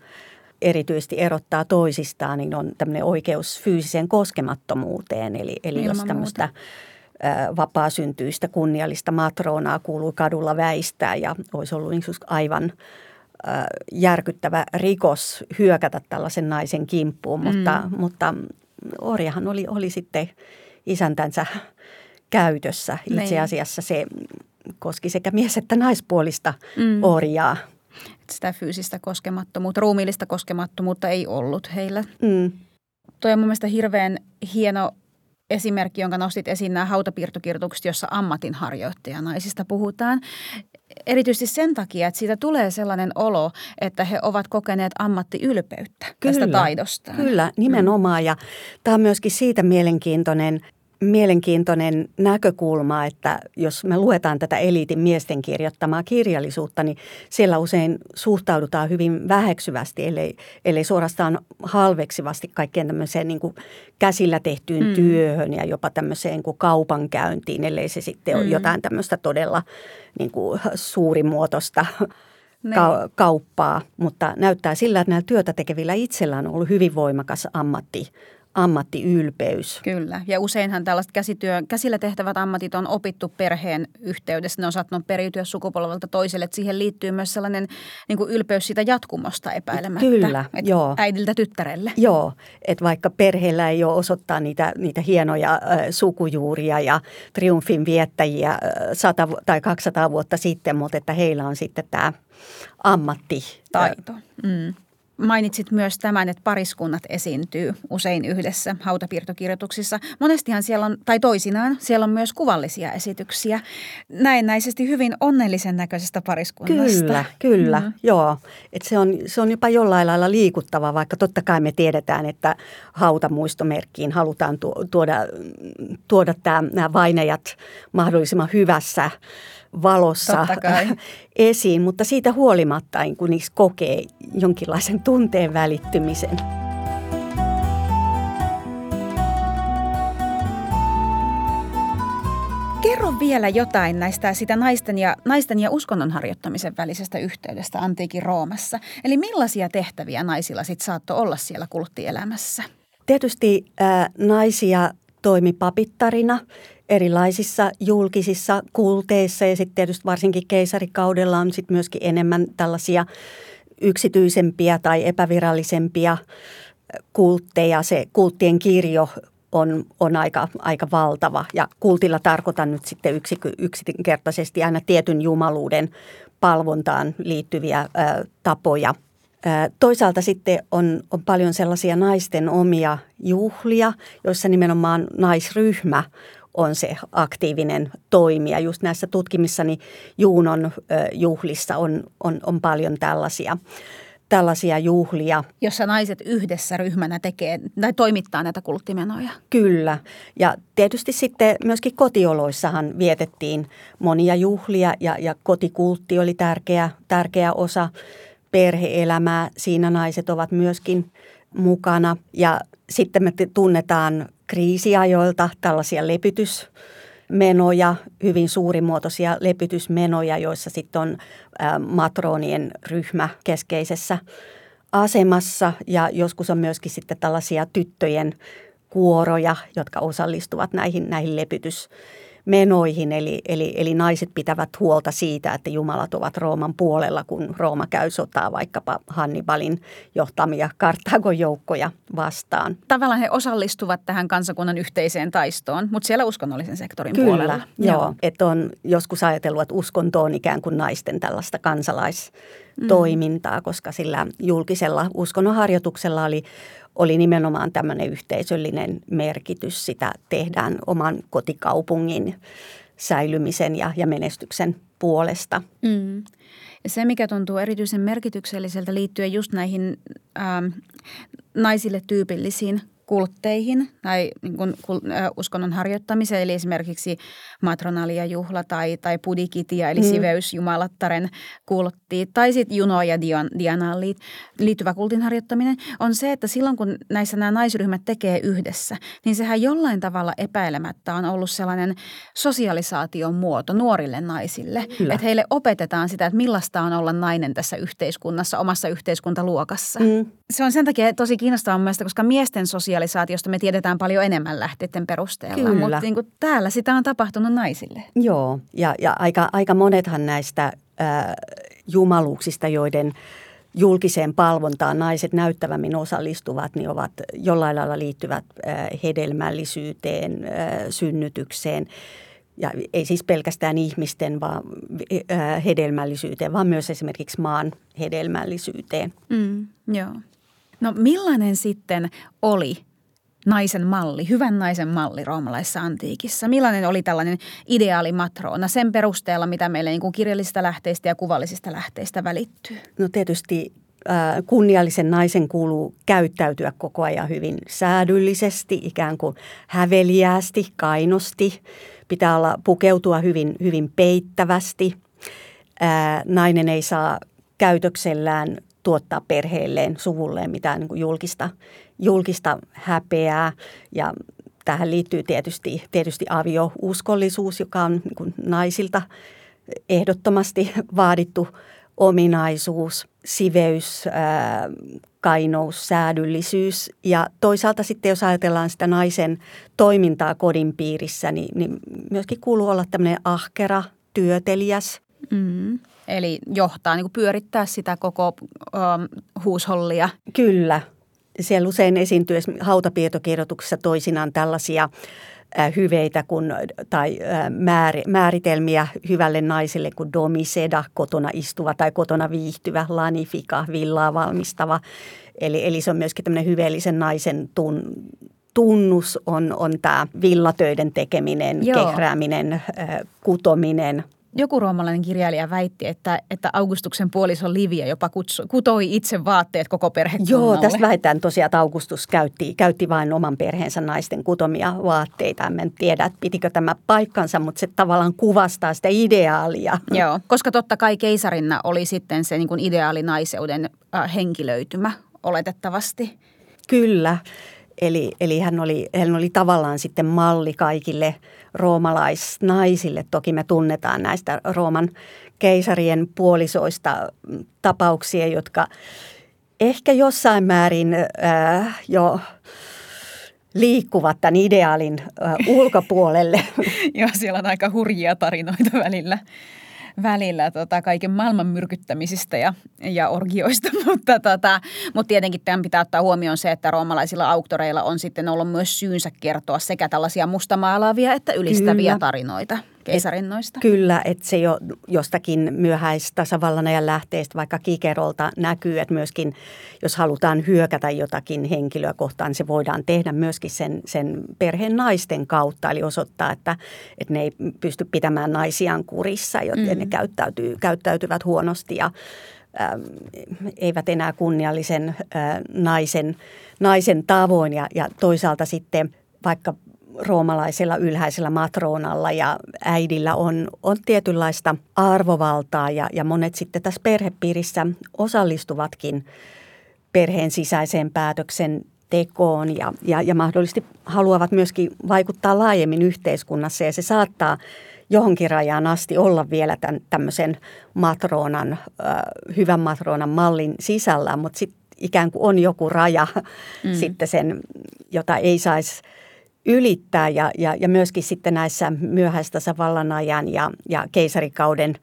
erityisesti erottaa toisistaan, niin on tämmöinen oikeus fyysiseen koskemattomuuteen. Eli, eli jos tämmöistä muuta vapaasyntyistä kunniallista matronaa kuului kadulla väistää ja olisi ollut niin aivan järkyttävä rikos hyökätä tällaisen naisen kimppuun, mm. mutta, mutta orjahan oli, oli sitten isäntänsä käytössä. Itse niin. asiassa se koski sekä mies- että naispuolista mm. orjaa. Sitä fyysistä koskemattomuutta, ruumiillista koskemattomuutta ei ollut heillä. Mm. Tuo on mun mielestä hirveän hieno esimerkki, jonka nostit esiin nämä hautapiirtokirjoitukset, jossa ammatinharjoittaja naisista puhutaan. Erityisesti sen takia, että siitä tulee sellainen olo, että he ovat kokeneet ammattiylpeyttä kyllä, tästä taidosta. Kyllä, nimenomaan. Ja tämä on myöskin siitä mielenkiintoinen mielenkiintoinen näkökulma, että jos me luetaan tätä eliitin miesten kirjoittamaa kirjallisuutta, niin siellä usein suhtaudutaan hyvin väheksyvästi, ellei, ellei suorastaan halveksivasti kaikkeen tämmöiseen niin kuin käsillä tehtyyn mm. työhön ja jopa tämmöiseen kuin kaupankäyntiin, ellei se sitten mm. ole jotain tämmöistä todella niin kuin suurimuotoista niin. ka- kauppaa, mutta näyttää sillä, että näillä työtä tekevillä itsellään on ollut hyvin voimakas ammatti, ammattiylpeys. Kyllä, ja useinhan tällaiset käsityö, käsillä tehtävät ammatit on opittu perheen yhteydessä. Ne on saattanut periytyä sukupolvelta toiselle, että siihen liittyy myös sellainen niin kuin ylpeys siitä jatkumosta epäilemättä. Kyllä, että joo. Äidiltä tyttärelle. Joo, että vaikka perheellä ei ole osoittaa niitä, niitä hienoja äh, sukujuuria ja triumfin viettäjiä äh, 100 tai 200 vuotta sitten, mutta että heillä on sitten tämä ammatti. Taito. Mm. Mainitsit myös tämän, että pariskunnat esiintyy usein yhdessä hautapiirtokirjoituksissa. Monestihan siellä on, tai toisinaan, siellä on myös kuvallisia esityksiä näennäisesti hyvin onnellisen näköisestä pariskunnasta. Kyllä, kyllä, mm. joo. Et se, on, se on jopa jollain lailla liikuttava, vaikka totta kai me tiedetään, että hautamuistomerkkiin halutaan tuoda, tuoda tämä, nämä vainajat mahdollisimman hyvässä valossa esiin, mutta siitä huolimatta kun niissä kokee jonkinlaisen tunteen välittymisen. Kerro vielä jotain näistä sitä naisten ja, naisten ja uskonnon harjoittamisen välisestä yhteydestä antiikin Roomassa. Eli millaisia tehtäviä naisilla sitten saattoi olla siellä kulttielämässä? Tietysti äh, naisia toimi papittarina erilaisissa julkisissa kulteissa ja sitten tietysti varsinkin keisarikaudella on sitten myöskin enemmän tällaisia yksityisempiä tai epävirallisempia kultteja. Se kulttien kirjo on, on aika, aika valtava ja kultilla tarkoitan nyt sitten yksinkertaisesti aina tietyn jumaluuden palvontaan liittyviä ä, tapoja – Toisaalta sitten on, on paljon sellaisia naisten omia juhlia, joissa nimenomaan naisryhmä on se aktiivinen toimija. Just näissä tutkimissani Juunon juhlissa on, on, on paljon tällaisia, tällaisia juhlia. Jossa naiset yhdessä ryhmänä tekee tai toimittaa näitä kulttimenoja. Kyllä. Ja tietysti sitten myöskin kotioloissahan vietettiin monia juhlia ja, ja kotikultti oli tärkeä, tärkeä osa perheelämää. Siinä naiset ovat myöskin mukana. Ja sitten me tunnetaan kriisiajoilta tällaisia lepytys menoja, hyvin suurimuotoisia lepytysmenoja, joissa sitten on matronien ryhmä keskeisessä asemassa. Ja joskus on myöskin sitten tällaisia tyttöjen kuoroja, jotka osallistuvat näihin, näihin lepytys menoihin, eli, eli, eli naiset pitävät huolta siitä, että jumalat ovat Rooman puolella, kun Rooma käy sotaa vaikkapa Hannibalin johtamia Karthagon joukkoja vastaan. Tavallaan he osallistuvat tähän kansakunnan yhteiseen taistoon, mutta siellä uskonnollisen sektorin Kyllä, puolella. joo. joo. Että on joskus ajatellut, että uskonto on ikään kuin naisten tällaista kansalaistoimintaa, mm. koska sillä julkisella uskonnonharjoituksella oli oli nimenomaan tämmöinen yhteisöllinen merkitys. Sitä tehdään oman kotikaupungin säilymisen ja, ja menestyksen puolesta. Mm. Se, mikä tuntuu erityisen merkitykselliseltä liittyen just näihin ähm, naisille tyypillisiin kultteihin tai niin kuin, uskonnon harjoittamiseen, eli esimerkiksi matronalia juhla tai, tai pudikitia, eli mm. siveysjumalattaren kultti, tai sitten Juno ja Dian, Dianaan liittyvä kultin harjoittaminen, on se, että silloin kun näissä nämä naisryhmät tekee yhdessä, niin sehän jollain tavalla epäilemättä on ollut sellainen sosialisaation muoto nuorille naisille. Kyllä. Että heille opetetaan sitä, että millaista on olla nainen tässä yhteiskunnassa, omassa yhteiskuntaluokassa. Mm. Se on sen takia tosi kiinnostavaa mielestä, koska miesten sosiaali sosialisaatiosta me tiedetään paljon enemmän lähteiden perusteella. Kyllä. Mutta niin kuin täällä sitä on tapahtunut naisille. Joo, ja, ja aika, aika monethan näistä äh, jumaluuksista, joiden julkiseen palvontaan naiset näyttävämmin osallistuvat, niin ovat jollain lailla liittyvät äh, hedelmällisyyteen, äh, synnytykseen. Ja ei siis pelkästään ihmisten vaan hedelmällisyyteen, vaan myös esimerkiksi maan hedelmällisyyteen. Mm, joo. No millainen sitten oli naisen malli, hyvän naisen malli roomalaisessa antiikissa? Millainen oli tällainen ideaali matroona sen perusteella, mitä meille niin kuin kirjallisista lähteistä ja kuvallisista lähteistä välittyy? No tietysti kunniallisen naisen kuuluu käyttäytyä koko ajan hyvin säädyllisesti, ikään kuin häveliäästi, kainosti. Pitää olla pukeutua hyvin, hyvin peittävästi. Nainen ei saa käytöksellään tuottaa perheelleen, suvulleen mitään niin kuin julkista, julkista häpeää. Ja tähän liittyy tietysti, tietysti aviouskollisuus, joka on niin kuin naisilta ehdottomasti vaadittu ominaisuus, siveys, ää, kainous, säädyllisyys. Ja toisaalta sitten, jos ajatellaan sitä naisen toimintaa kodin piirissä, niin, niin myöskin kuuluu olla tämmöinen ahkera, työtelijäs. Mm. Eli johtaa, niin kuin pyörittää sitä koko um, huushollia. Kyllä. Siellä usein esiintyy hautapiirtokirjoituksessa toisinaan tällaisia hyveitä kun, tai määr, määritelmiä hyvälle naiselle kuin domiseda, kotona istuva tai kotona viihtyvä, lanifika, villaa valmistava. Eli, eli se on myöskin tämmöinen hyveellisen naisen tun, tunnus on, on tämä villatöiden tekeminen, Joo. kehrääminen, kutominen – joku roomalainen kirjailija väitti, että, että Augustuksen puoliso Livia jopa kutsu, kutoi itse vaatteet koko perhekunnalle. Joo, tästä väitetään tosiaan, että Augustus käytti, käytti vain oman perheensä naisten kutomia vaatteita. En tiedä, että pitikö tämä paikkansa, mutta se tavallaan kuvastaa sitä ideaalia. Joo, koska totta kai keisarinna oli sitten se niin kuin ideaalinaiseuden äh, henkilöitymä oletettavasti. Kyllä. Eli, eli hän, oli, hän oli tavallaan sitten malli kaikille roomalaisnaisille. Toki me tunnetaan näistä Rooman keisarien puolisoista tapauksia, jotka ehkä jossain määrin äh, jo liikkuvat tämän ideaalin äh, ulkopuolelle. Joo, siellä on aika hurjia tarinoita välillä välillä tota, kaiken maailman myrkyttämisistä ja, ja orgioista, mutta, tota, mutta tietenkin tämän pitää ottaa huomioon se, että roomalaisilla auktoreilla on sitten ollut myös syynsä kertoa sekä tällaisia mustamaalaavia että ylistäviä Kyllä. tarinoita keisarinnoista. Kyllä, että se jo jostakin myöhäistä ajan lähteestä, vaikka Kikerolta näkyy, että myöskin jos halutaan hyökätä jotakin henkilöä kohtaan, niin se voidaan tehdä myöskin sen, sen perheen naisten kautta, eli osoittaa, että, että ne ei pysty pitämään naisiaan kurissa, joten mm. ne käyttäytyy, käyttäytyvät huonosti ja eivät enää kunniallisen naisen, naisen tavoin ja, ja toisaalta sitten vaikka roomalaisella ylhäisellä matronalla ja äidillä on, on tietynlaista arvovaltaa ja, ja monet sitten tässä perhepiirissä osallistuvatkin perheen sisäiseen päätöksen tekoon ja, ja, ja mahdollisesti haluavat myöskin vaikuttaa laajemmin yhteiskunnassa ja se saattaa johonkin rajaan asti olla vielä tämän, tämmöisen matroonan, äh, hyvän matroonan mallin sisällä, mutta sitten ikään kuin on joku raja mm. sitten sen, jota ei saisi ylittää ja, ja, ja myöskin sitten näissä myöhäistä vallanajan ja, ja keisarikauden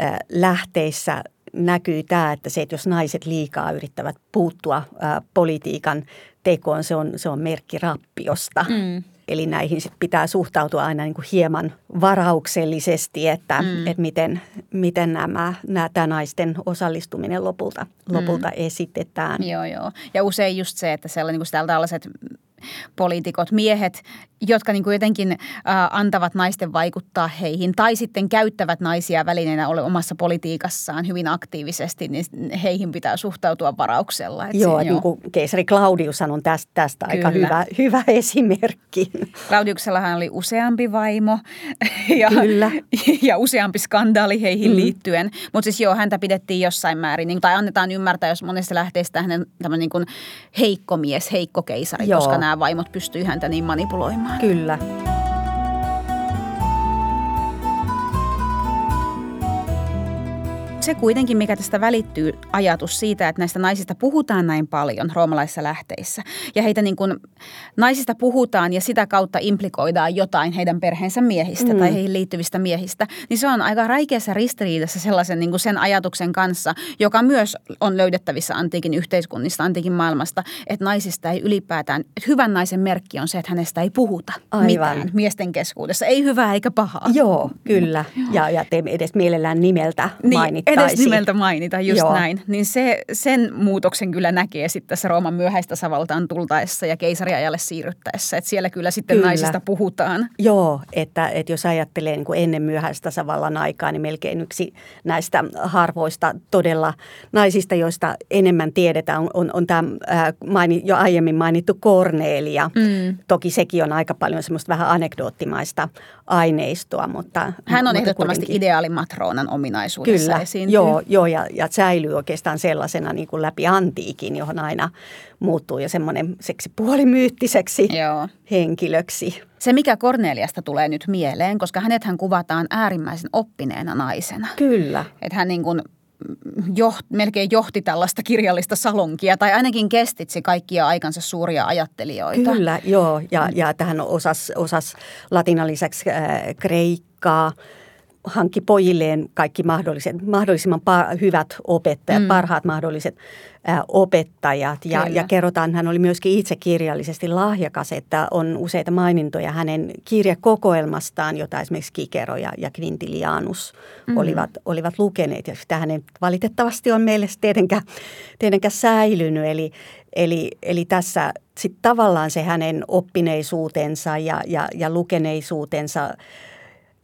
äh, lähteissä näkyy tämä, että se, että jos naiset liikaa yrittävät puuttua äh, politiikan tekoon, se on, se on merkki rappiosta. Mm. Eli näihin sit pitää suhtautua aina niin kuin hieman varauksellisesti, että, mm. että miten, miten nämä, nämä tämä naisten osallistuminen lopulta, lopulta mm. esitetään. Joo, joo. Ja usein just se, että sellainen, niin kuin tällaiset poliitikot, miehet, jotka niin kuin jotenkin äh, antavat naisten vaikuttaa heihin tai sitten käyttävät naisia välineenä ole omassa politiikassaan hyvin aktiivisesti, niin heihin pitää suhtautua varauksella. Että joo, niin kuin keisari Claudius on tästä, tästä aika hyvä, hyvä esimerkki. Claudiuksellahan oli useampi vaimo ja, Kyllä. ja useampi skandaali heihin mm. liittyen, mutta siis joo, häntä pidettiin jossain määrin, niin, tai annetaan ymmärtää, jos monesta lähteestä hänen niin kuin heikko mies, heikko keisari, joo. koska nämä vaimot pystyy häntä niin manipuloimaan. Kyllä. Se kuitenkin, mikä tästä välittyy, ajatus siitä, että näistä naisista puhutaan näin paljon roomalaisissa lähteissä. Ja heitä niin kuin, naisista puhutaan ja sitä kautta implikoidaan jotain heidän perheensä miehistä mm. tai heihin liittyvistä miehistä. Niin se on aika raikeassa ristiriidassa sellaisen niin kuin sen ajatuksen kanssa, joka myös on löydettävissä antiikin yhteiskunnista, antiikin maailmasta, että naisista ei ylipäätään, että hyvän naisen merkki on se, että hänestä ei puhuta Aivan. mitään miesten keskuudessa. Ei hyvää eikä pahaa. Joo, kyllä. Ja, ja te edes mielellään nimeltä niin, edes nimeltä mainita, just Joo. näin. Niin se, sen muutoksen kyllä näkee sitten tässä Rooman myöhäistä savaltaan tultaessa ja keisariajalle siirryttäessä. Että siellä kyllä sitten kyllä. naisista puhutaan. Joo, että, että jos ajattelee niin kuin ennen myöhäistä savallan aikaa, niin melkein yksi näistä harvoista todella naisista, joista enemmän tiedetään, on, on, on tämä maini, jo aiemmin mainittu Kornelia. Mm. Toki sekin on aika paljon semmoista vähän anekdoottimaista aineistoa, mutta... Hän on mutta ehdottomasti kuitenkin. ideaalimatroonan ominaisuudessa Kyllä, esiin. joo, joo ja, ja säilyy oikeastaan sellaisena niin kuin läpi antiikin, johon aina muuttuu jo semmoinen seksipuolimyyttiseksi joo. henkilöksi. Se, mikä Korneliasta tulee nyt mieleen, koska hänethän kuvataan äärimmäisen oppineena naisena. Kyllä. Että hän niin kuin joht, melkein johti tällaista kirjallista salonkia, tai ainakin kestitsi kaikkia aikansa suuria ajattelijoita. Kyllä, joo, ja, ja tähän osas, osas latinan lisäksi äh, kreikkaa, hankki pojilleen kaikki mahdolliset, mahdollisimman pa- hyvät opettajat, mm. parhaat mahdolliset ä, opettajat. Ja, ja kerrotaan, hän oli myöskin itse kirjallisesti lahjakas, että on useita mainintoja hänen kirjakokoelmastaan, jota esimerkiksi Kikero ja, ja Quintilianus mm. olivat, olivat lukeneet. Ja sitä hänen valitettavasti on meille tietenkään, tietenkään säilynyt. Eli, eli, eli tässä sitten tavallaan se hänen oppineisuutensa ja, ja, ja lukeneisuutensa –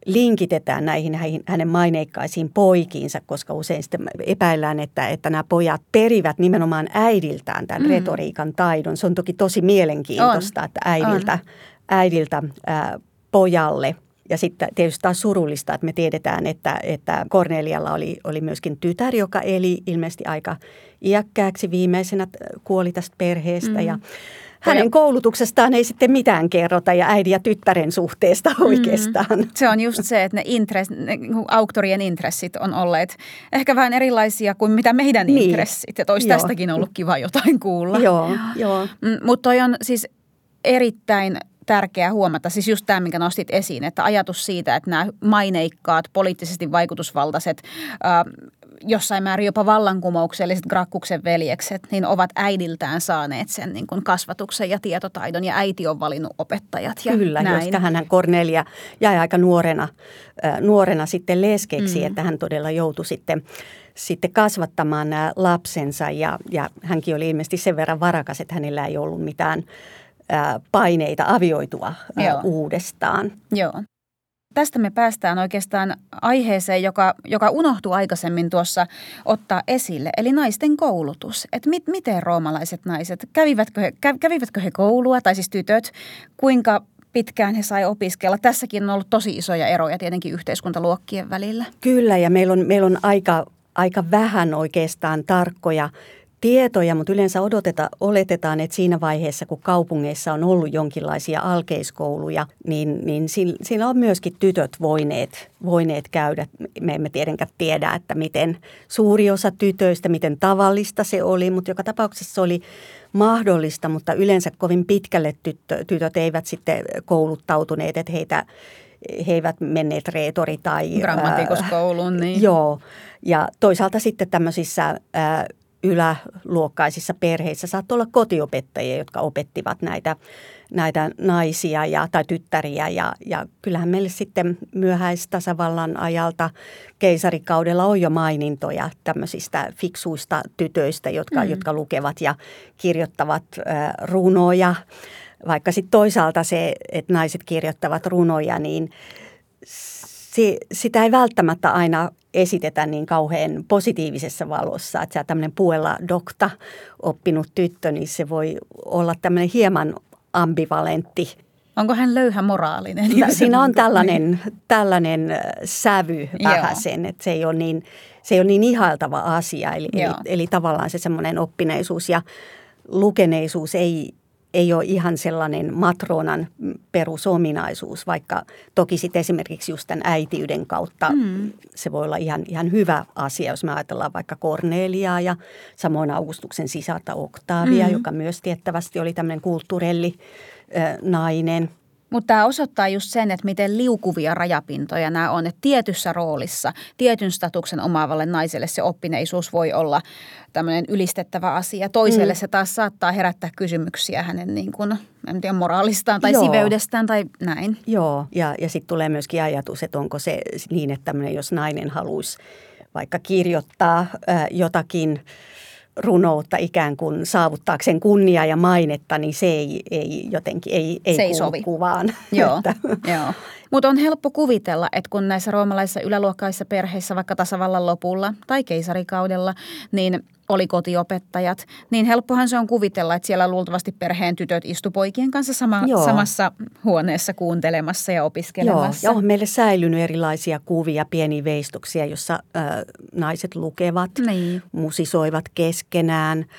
linkitetään näihin hänen maineikkaisiin poikiinsa, koska usein sitten epäillään, että, että nämä pojat perivät nimenomaan äidiltään tämän mm. retoriikan taidon. Se on toki tosi mielenkiintoista, on. että äidiltä, on. äidiltä ää, pojalle – ja sitten tietysti taas surullista, että me tiedetään, että, että Kornelialla oli, oli myöskin tytär, joka eli ilmeisesti aika iäkkääksi viimeisenä kuoli tästä perheestä. Mm. Ja hänen koulutuksestaan ei sitten mitään kerrota ja äidin ja tyttären suhteesta mm. oikeastaan. Mm. Se on just se, että ne, intress, ne auktorien intressit on olleet ehkä vähän erilaisia kuin mitä meidän niin. intressit. Ja olisi tästäkin ollut kiva jotain kuulla. Joo, joo. Mm, Mutta toi on siis erittäin tärkeää huomata, siis just tämä, minkä nostit esiin, että ajatus siitä, että nämä maineikkaat, poliittisesti vaikutusvaltaiset, äh, jossain määrin jopa vallankumoukselliset Grakkuksen veljekset, niin ovat äidiltään saaneet sen niin kuin kasvatuksen ja tietotaidon ja äiti on valinnut opettajat ja Kyllä, näin. hän Cornelia jäi aika nuorena, äh, nuorena sitten leskeksi, mm. että hän todella joutui sitten sitten kasvattamaan nämä lapsensa ja, ja hänkin oli ilmeisesti sen verran varakas, että hänellä ei ollut mitään paineita avioitua Joo. uudestaan. Joo. Tästä me päästään oikeastaan aiheeseen, joka, joka unohtui aikaisemmin tuossa ottaa esille, eli naisten koulutus. Että mit, miten roomalaiset naiset, kävivätkö he, kävivätkö he koulua, tai siis tytöt, kuinka pitkään he sai opiskella. Tässäkin on ollut tosi isoja eroja tietenkin yhteiskuntaluokkien välillä. Kyllä, ja meillä on, meillä on aika, aika vähän oikeastaan tarkkoja tietoja, mutta yleensä odoteta, oletetaan, että siinä vaiheessa, kun kaupungeissa on ollut jonkinlaisia alkeiskouluja, niin, niin siinä on myöskin tytöt voineet, voineet käydä. Me emme tietenkään tiedä, että miten suuri osa tytöistä, miten tavallista se oli, mutta joka tapauksessa se oli mahdollista, mutta yleensä kovin pitkälle tyttö, tytöt eivät sitten kouluttautuneet, että heitä he eivät menneet reetori tai... Grammatikoskouluun, niin. joo, ja toisaalta sitten tämmöisissä ää, yläluokkaisissa perheissä saattoi olla kotiopettajia, jotka opettivat näitä, näitä naisia ja, tai tyttäriä. Ja, ja kyllähän meille sitten myöhäistasavallan ajalta keisarikaudella on jo mainintoja tämmöisistä fiksuista tytöistä, jotka, mm. jotka lukevat ja kirjoittavat äh, runoja. Vaikka sitten toisaalta se, että naiset kirjoittavat runoja, niin se, sitä ei välttämättä aina esitetä niin kauhean positiivisessa valossa. Että sä tämmöinen puella dokta oppinut tyttö, niin se voi olla tämmöinen hieman ambivalentti. Onko hän löyhä moraalinen? No, siinä on tällainen, tällainen sävy vähän sen, että se ei ole niin, se ei ole niin ihailtava asia. Eli, eli, eli tavallaan se semmoinen oppineisuus ja lukeneisuus ei, ei ole ihan sellainen matronan perusominaisuus, vaikka toki sitten esimerkiksi just tämän äitiyden kautta mm. se voi olla ihan, ihan hyvä asia, jos me ajatellaan vaikka Korneliaa ja samoin Augustuksen sisarta Oktavia, mm. joka myös tiettävästi oli tämmöinen kulttuurelli nainen – mutta tämä osoittaa just sen, että miten liukuvia rajapintoja nämä on. Että tietyssä roolissa, tietyn statuksen omaavalle naiselle se oppineisuus voi olla tämmöinen ylistettävä asia. Toiselle mm. se taas saattaa herättää kysymyksiä hänen niin kuin, en tiedä, moraalistaan tai Joo. siveydestään tai näin. Joo, ja, ja sitten tulee myöskin ajatus, että onko se niin, että jos nainen haluaisi vaikka kirjoittaa äh, jotakin – runoutta ikään kuin saavuttaakseen kunniaa ja mainetta, niin se ei, ei jotenkin ei, ei, se ei sovi. kuvaan. Joo, joo. Mutta on helppo kuvitella, että kun näissä roomalaisissa yläluokkaisissa perheissä vaikka tasavallan lopulla tai keisarikaudella, niin oli kotiopettajat, niin helppohan se on kuvitella, että siellä luultavasti perheen tytöt istu poikien kanssa sama, samassa huoneessa kuuntelemassa ja opiskelemassa. Joo, ja on meille säilynyt erilaisia kuvia, pieniä veistoksia, jossa äh, naiset lukevat, niin. musisoivat keskenään –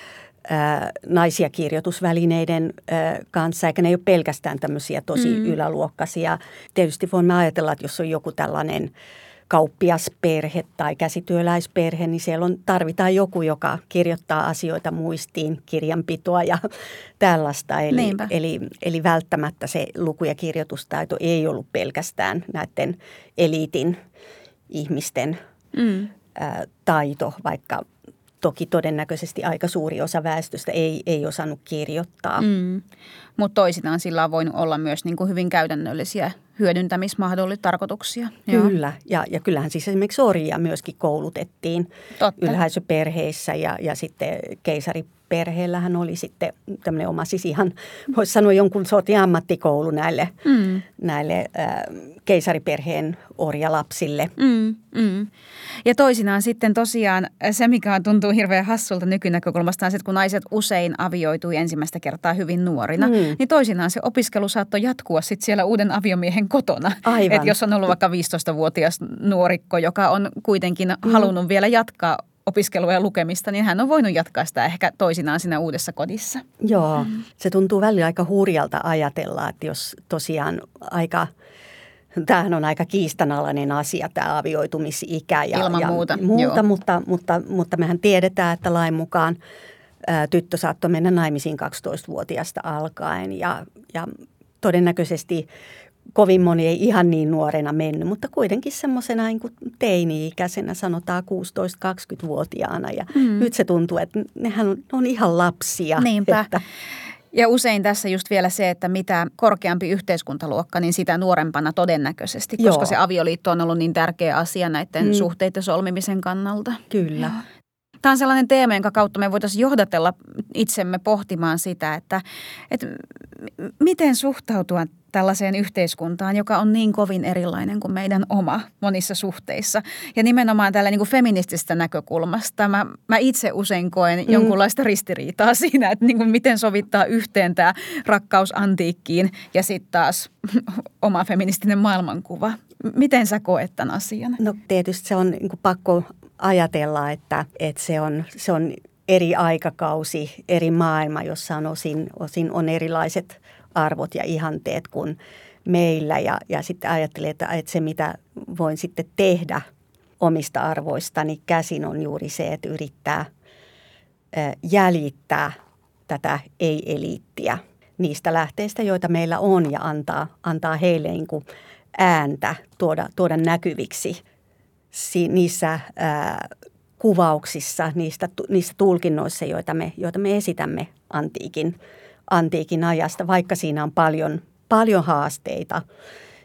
naisia kirjoitusvälineiden kanssa, eikä ne ei ole pelkästään tämmöisiä tosi mm. yläluokkaisia. Tietysti voimme ajatella, että jos on joku tällainen kauppiasperhe tai käsityöläisperhe, niin siellä on, tarvitaan joku, joka kirjoittaa asioita muistiin, kirjanpitoa ja tällaista. Eli, eli, eli välttämättä se luku- ja kirjoitustaito ei ollut pelkästään näiden eliitin ihmisten mm. ä, taito, vaikka toki todennäköisesti aika suuri osa väestöstä ei, ei osannut kirjoittaa. Mm. Mutta toisinaan sillä on voinut olla myös niin kuin hyvin käytännöllisiä hyödyntämismahdollisuuksia, tarkoituksia. Kyllä, ja, ja kyllähän siis esimerkiksi orjia myöskin koulutettiin Totta. ylhäisöperheissä ja, ja sitten keisari perheellähän oli sitten tämmöinen oma siis ihan, voisi sanoa jonkun sortin ammattikoulu näille, mm. näille äh, keisariperheen orjalapsille. Mm, mm. Ja toisinaan sitten tosiaan se, mikä tuntuu hirveän hassulta nykynäkökulmasta, on se, että kun naiset usein avioitui ensimmäistä kertaa hyvin nuorina, mm. niin toisinaan se opiskelu saattoi jatkua sitten siellä uuden aviomiehen kotona. Aivan. Et jos on ollut vaikka 15-vuotias nuorikko, joka on kuitenkin mm. halunnut vielä jatkaa opiskelua ja lukemista, niin hän on voinut jatkaa sitä ehkä toisinaan siinä uudessa kodissa. Joo, mm. se tuntuu välillä aika hurjalta ajatella, että jos tosiaan aika – Tämähän on aika kiistanalainen asia, tämä avioitumisikä. Ja, Ilman ja muuta. muuta mutta, mutta, mutta mehän tiedetään, että lain mukaan ää, tyttö saattoi mennä naimisiin 12-vuotiaasta alkaen ja, ja todennäköisesti kovin moni ei ihan niin nuorena mennyt, mutta kuitenkin semmoisena niin teini-ikäisenä, sanotaan 16-20-vuotiaana. Ja mm. nyt se tuntuu, että nehän on, on ihan lapsia. Niinpä. Että, ja usein tässä just vielä se, että mitä korkeampi yhteiskuntaluokka, niin sitä nuorempana todennäköisesti, koska Joo. se avioliitto on ollut niin tärkeä asia näiden mm. suhteiden solmimisen kannalta. Kyllä. Joo. Tämä on sellainen teema, jonka kautta me voitaisiin johdatella itsemme pohtimaan sitä, että, että miten suhtautua tällaiseen yhteiskuntaan, joka on niin kovin erilainen kuin meidän oma monissa suhteissa. Ja nimenomaan tällä niin kuin feministisestä näkökulmasta mä, mä itse usein koen mm. jonkunlaista ristiriitaa siinä, että niin kuin miten sovittaa yhteen tämä rakkaus antiikkiin ja sitten taas oma feministinen maailmankuva. Miten sä koet tämän asian? No tietysti se on niin kuin pakko ajatella, että, että se, on, se on eri aikakausi, eri maailma, jossa on osin, osin on erilaiset arvot ja ihanteet kuin meillä. Ja, ja sitten ajattelin, että, että se mitä voin sitten tehdä omista arvoistani käsin on juuri se, että yrittää jäljittää tätä ei-eliittiä niistä lähteistä, joita meillä on ja antaa, antaa heille niin kuin ääntä, tuoda, tuoda näkyviksi niissä ää, kuvauksissa, niistä, niissä tulkinnoissa, joita me, joita me esitämme antiikin, antiikin ajasta, vaikka siinä on paljon, paljon haasteita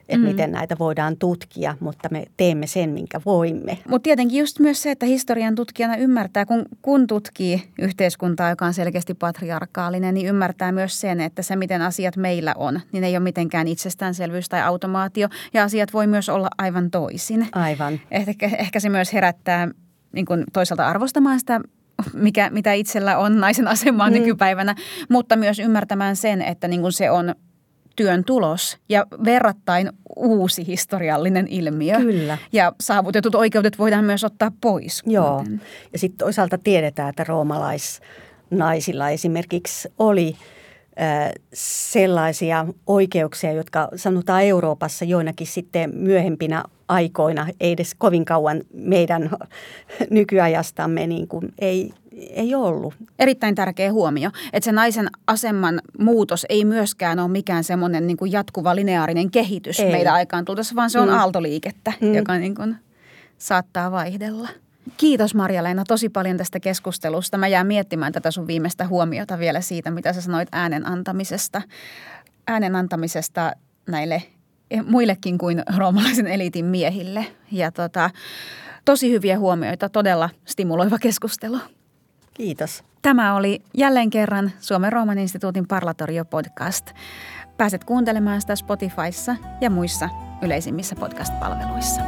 että mm. miten näitä voidaan tutkia, mutta me teemme sen, minkä voimme. Mutta tietenkin just myös se, että historian tutkijana ymmärtää, kun, kun tutkii yhteiskuntaa, joka on selkeästi patriarkaalinen, niin ymmärtää myös sen, että se, miten asiat meillä on, niin ei ole mitenkään itsestäänselvyys tai automaatio, ja asiat voi myös olla aivan toisin. Aivan. Ehkä, ehkä se myös herättää niin kuin toisaalta arvostamaan sitä mikä, mitä itsellä on naisen asemaa mm. nykypäivänä, mutta myös ymmärtämään sen, että niin kuin se on työn tulos ja verrattain uusi historiallinen ilmiö. Kyllä. Ja saavutetut oikeudet voidaan myös ottaa pois. Joo. Kuten. Ja sitten toisaalta tiedetään, että roomalaisnaisilla esimerkiksi oli sellaisia oikeuksia, jotka sanotaan Euroopassa joinakin sitten myöhempinä aikoina, ei edes kovin kauan meidän nykyajastamme, niin kuin ei, ei ollut. Erittäin tärkeä huomio, että se naisen aseman muutos ei myöskään ole mikään semmoinen niin kuin jatkuva lineaarinen kehitys ei. meidän aikaan tultaessa, vaan se on mm. aaltoliikettä, mm. joka niin kuin saattaa vaihdella. Kiitos Marja-Leena tosi paljon tästä keskustelusta. Mä jään miettimään tätä sun viimeistä huomiota vielä siitä, mitä sä sanoit äänen antamisesta. Äänen antamisesta näille muillekin kuin roomalaisen eliitin miehille. Ja tota, tosi hyviä huomioita, todella stimuloiva keskustelu. Kiitos. Tämä oli jälleen kerran Suomen Rooman instituutin Parlatorio-podcast. Pääset kuuntelemaan sitä Spotifyssa ja muissa yleisimmissä podcast-palveluissa.